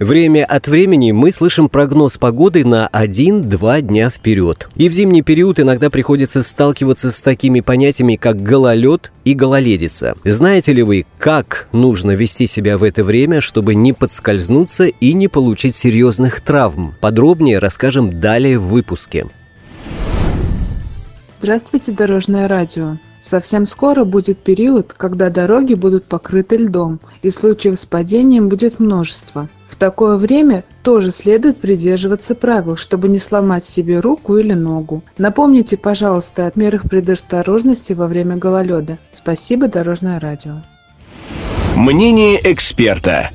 Время от времени мы слышим прогноз погоды на 1-2 дня вперед. И в зимний период иногда приходится сталкиваться с такими понятиями, как гололед и гололедица. Знаете ли вы, как нужно вести себя в это время, чтобы не подскользнуться и не получить серьезных травм? Подробнее расскажем далее в выпуске. Здравствуйте, Дорожное радио. Совсем скоро будет период, когда дороги будут покрыты льдом, и случаев с падением будет множество – такое время тоже следует придерживаться правил, чтобы не сломать себе руку или ногу. Напомните, пожалуйста, о мерах предосторожности во время гололеда. Спасибо, Дорожное радио. Мнение эксперта.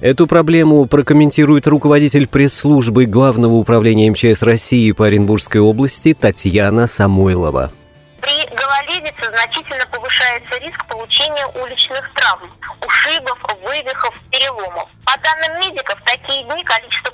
Эту проблему прокомментирует руководитель пресс-службы Главного управления МЧС России по Оренбургской области Татьяна Самойлова. При гололедице значительно повышается риск получения уличных травм, ушибов, вывихов, переломов. По данным медиков, в такие дни количество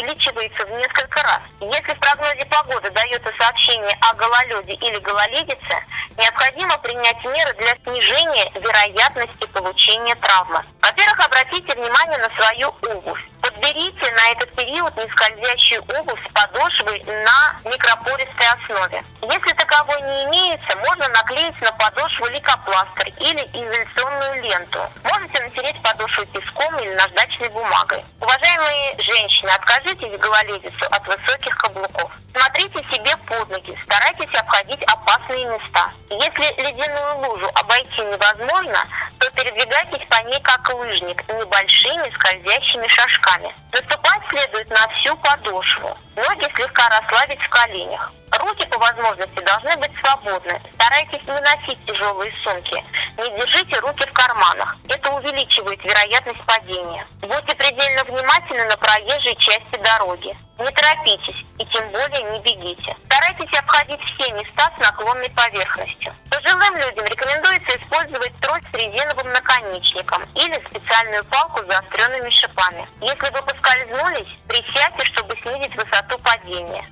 увеличивается в несколько раз. Если в прогнозе погоды дается сообщение о гололеде или гололедице, необходимо принять меры для снижения вероятности получения травмы. Во-первых, обратите внимание на свою обувь. Подберите на этот период нескользящую обувь с подошвой на микропористой основе. Если таковой не имеется, можно наклеить на подошву лейкопластырь или изоляционную ленту. Можете натереть подошву песком или наждачной бумагой. Уважаемые женщины, откажитесь гололедицу от высоких каблуков. Смотрите себе под ноги, старайтесь обходить опасные места. Если ледяную лужу обойти невозможно, то передвигайтесь по ней как лыжник, небольшими скользящими шажками. Наступать следует на всю подошву. Ноги слегка расслабить в коленях. Руки по возможности должны быть свободны. Старайтесь не носить тяжелые сумки. Не держите руки в карманах. Это увеличивает вероятность падения. Будьте предельно внимательны на проезжей части дороги. Не торопитесь и тем более не бегите. Старайтесь обходить все места с наклонной поверхностью. Пожилым людям рекомендуется использовать трость с резиновым наконечником или специальную палку с заостренными шипами. Если вы поскользнулись, присядьте, чтобы снизить высоту падения.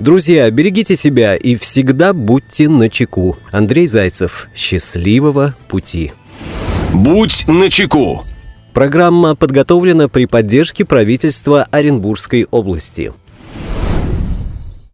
Друзья, берегите себя и всегда будьте начеку. Андрей Зайцев. Счастливого пути. Будь начеку. Программа подготовлена при поддержке правительства Оренбургской области.